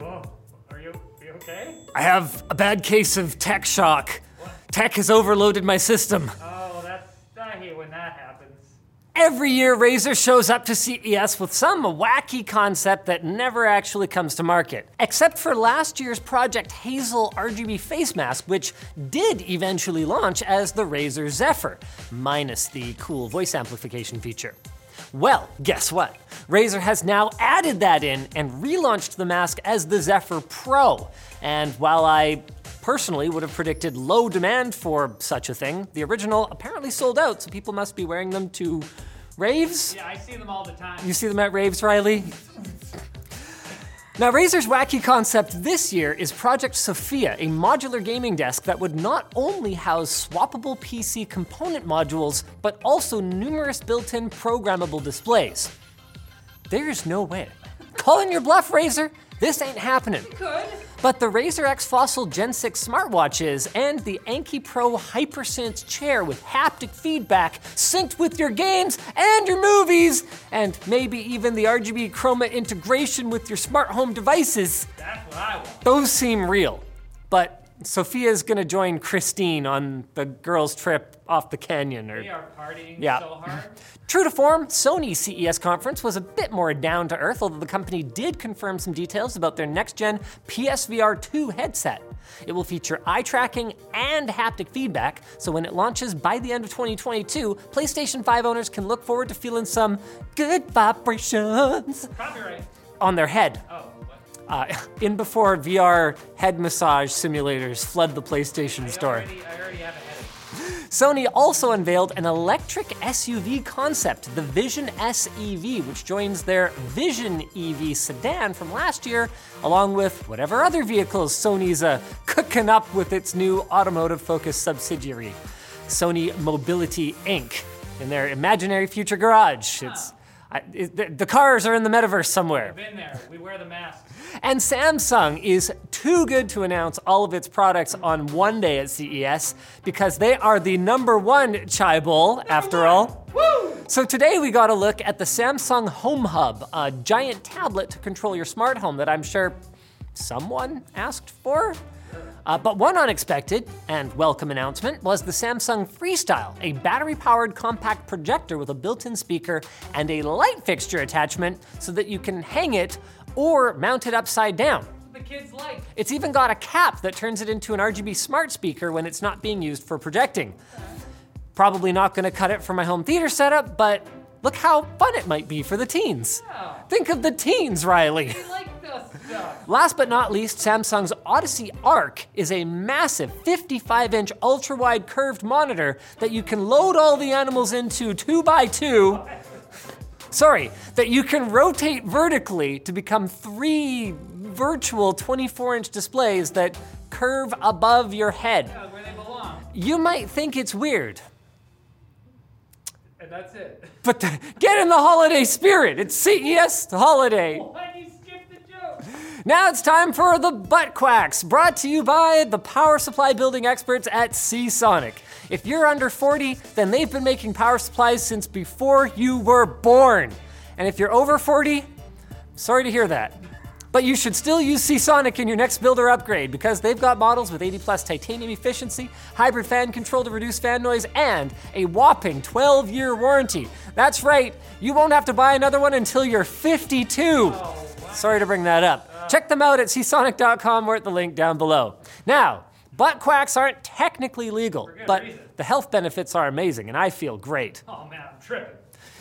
Oh, are you, are you okay? I have a bad case of tech shock. Tech has overloaded my system. Oh, that's, I hate when that happens. Every year, Razer shows up to CES with some wacky concept that never actually comes to market. Except for last year's Project Hazel RGB face mask, which did eventually launch as the Razer Zephyr, minus the cool voice amplification feature. Well, guess what? Razer has now added that in and relaunched the mask as the Zephyr Pro. And while I personally would have predicted low demand for such a thing, the original apparently sold out, so people must be wearing them to raves? Yeah, I see them all the time. You see them at raves, Riley? Now, Razer's wacky concept this year is Project Sophia, a modular gaming desk that would not only house swappable PC component modules, but also numerous built in programmable displays. There's no way. Calling your bluff, Razer? This ain't happening. Good. But the Razer X Fossil Gen 6 smartwatches and the Enki Pro HyperSense chair with haptic feedback synced with your games and your movies, and maybe even the RGB Chroma integration with your smart home devices, That's what I want. those seem real. But Sophia's gonna join Christine on the girls' trip off the canyon or We are partying Yeah. so hard. True to form, Sony's CES conference was a bit more down to earth, although the company did confirm some details about their next gen PSVR 2 headset. It will feature eye tracking and haptic feedback, so when it launches by the end of 2022, PlayStation 5 owners can look forward to feeling some good vibrations Copyright. on their head. Oh? Uh, in before VR head massage simulators flood the PlayStation I store. already, already. Sony also unveiled an electric SUV concept, the Vision SEV, which joins their Vision EV sedan from last year, along with whatever other vehicles Sony's uh, cooking up with its new automotive focused subsidiary, Sony Mobility Inc., in their imaginary future garage. It's, I, the, the cars are in the metaverse somewhere. We've been there. We wear the mask. And Samsung is too good to announce all of its products on one day at CES because they are the number one chaebol, after all. Woo! So today we got a look at the Samsung Home Hub, a giant tablet to control your smart home that I'm sure someone asked for. Uh, but one unexpected and welcome announcement was the Samsung Freestyle, a battery powered compact projector with a built in speaker and a light fixture attachment so that you can hang it or mount it upside down. The kids like. It's even got a cap that turns it into an RGB smart speaker when it's not being used for projecting. Probably not gonna cut it for my home theater setup, but look how fun it might be for the teens. Oh, Think of the teens, Riley. Last but not least, Samsung's Odyssey Arc is a massive 55 inch ultra wide curved monitor that you can load all the animals into two by two. Sorry, that you can rotate vertically to become three virtual 24 inch displays that curve above your head. Yeah, where they belong. You might think it's weird, And that's it. but the- get in the holiday spirit. It's CES holiday. Why you skip the joke? Now it's time for the Butt Quacks, brought to you by the power supply building experts at Seasonic. If you're under 40, then they've been making power supplies since before you were born. And if you're over 40, sorry to hear that. But you should still use Seasonic in your next builder upgrade because they've got models with 80 plus titanium efficiency, hybrid fan control to reduce fan noise, and a whopping 12 year warranty. That's right, you won't have to buy another one until you're 52. Sorry to bring that up. Check them out at seasonic.com or at the link down below. Now, butt quacks aren't technically legal, but reason. the health benefits are amazing, and I feel great. Oh man, I'm tripping.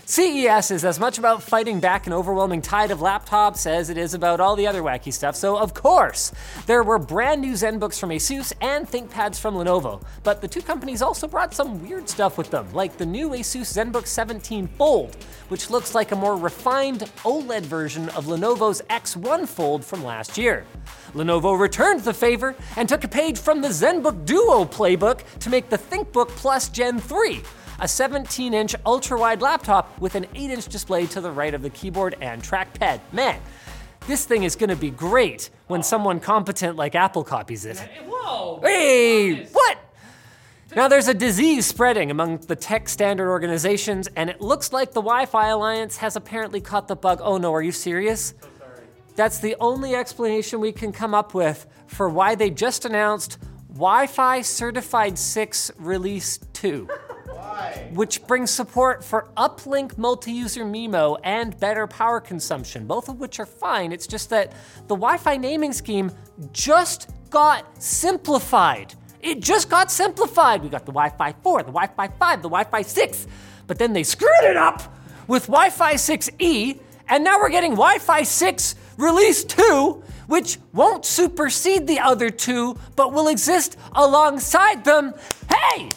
CES is as much about fighting back an overwhelming tide of laptops as it is about all the other wacky stuff, so of course, there were brand new ZenBooks from Asus and ThinkPads from Lenovo. But the two companies also brought some weird stuff with them, like the new Asus ZenBook 17 Fold, which looks like a more refined OLED version of Lenovo's X1 Fold from last year. Lenovo returned the favor and took a page from the ZenBook Duo playbook to make the ThinkBook Plus Gen 3 a 17 inch ultra wide laptop with an 8 inch display to the right of the keyboard and trackpad. Man, this thing is gonna be great when someone competent like Apple copies it. Hey, Whoa! Hey, what? Now there's a disease spreading among the tech standard organizations, and it looks like the Wi Fi Alliance has apparently caught the bug. Oh no, are you serious? So. That's the only explanation we can come up with for why they just announced Wi Fi Certified 6 Release 2. Which brings support for uplink multi-user MIMO and better power consumption, both of which are fine. It's just that the Wi-Fi naming scheme just got simplified. It just got simplified. We got the Wi-Fi 4, the Wi-Fi 5, the Wi-Fi 6, but then they screwed it up with Wi-Fi 6E, and now we're getting Wi-Fi 6 release 2, which won't supersede the other two, but will exist alongside them. Hey!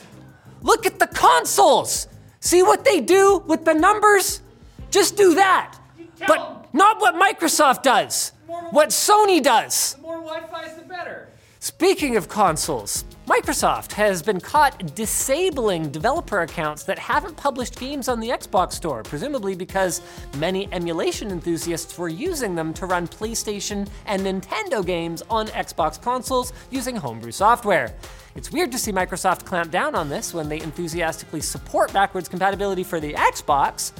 Look at the consoles. See what they do with the numbers? Just do that. But not what Microsoft does. What Sony does. The more Wi-Fi, the better. Speaking of consoles, Microsoft has been caught disabling developer accounts that haven't published games on the Xbox Store, presumably because many emulation enthusiasts were using them to run PlayStation and Nintendo games on Xbox consoles using homebrew software. It's weird to see Microsoft clamp down on this when they enthusiastically support backwards compatibility for the Xbox.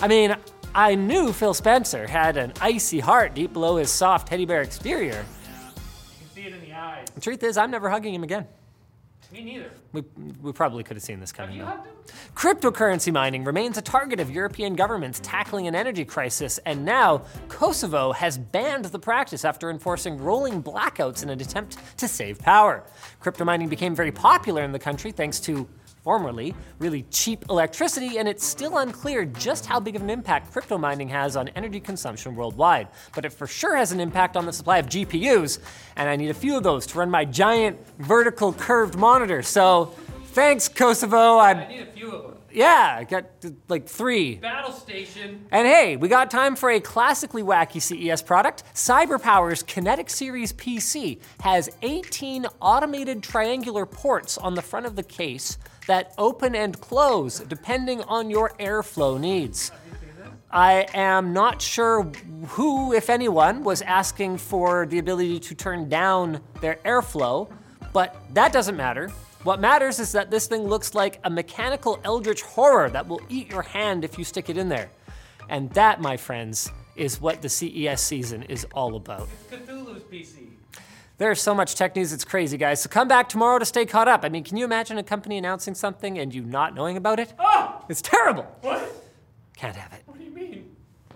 I mean, I knew Phil Spencer had an icy heart deep below his soft teddy bear exterior. You can see it in the eyes. The truth is, I'm never hugging him again. Me neither. We, we probably could have seen this Have coming. you though. hugged? Cryptocurrency mining remains a target of European governments tackling an energy crisis, and now Kosovo has banned the practice after enforcing rolling blackouts in an attempt to save power. Crypto mining became very popular in the country thanks to formerly really cheap electricity, and it's still unclear just how big of an impact crypto mining has on energy consumption worldwide. But it for sure has an impact on the supply of GPUs, and I need a few of those to run my giant vertical curved monitor. So thanks, Kosovo. I I'm need a few of them. yeah, I got like three. Battle Station. And hey, we got time for a classically wacky CES product. CyberPower's Kinetic Series PC has 18 automated triangular ports on the front of the case that open and close depending on your airflow needs. I am not sure who, if anyone, was asking for the ability to turn down their airflow, but that doesn't matter. What matters is that this thing looks like a mechanical eldritch horror that will eat your hand if you stick it in there. And that, my friends, is what the CES season is all about. It's Cthulhu's PC. There's so much tech news, it's crazy, guys. So come back tomorrow to stay caught up. I mean, can you imagine a company announcing something and you not knowing about it? Oh! It's terrible. What? Can't have it.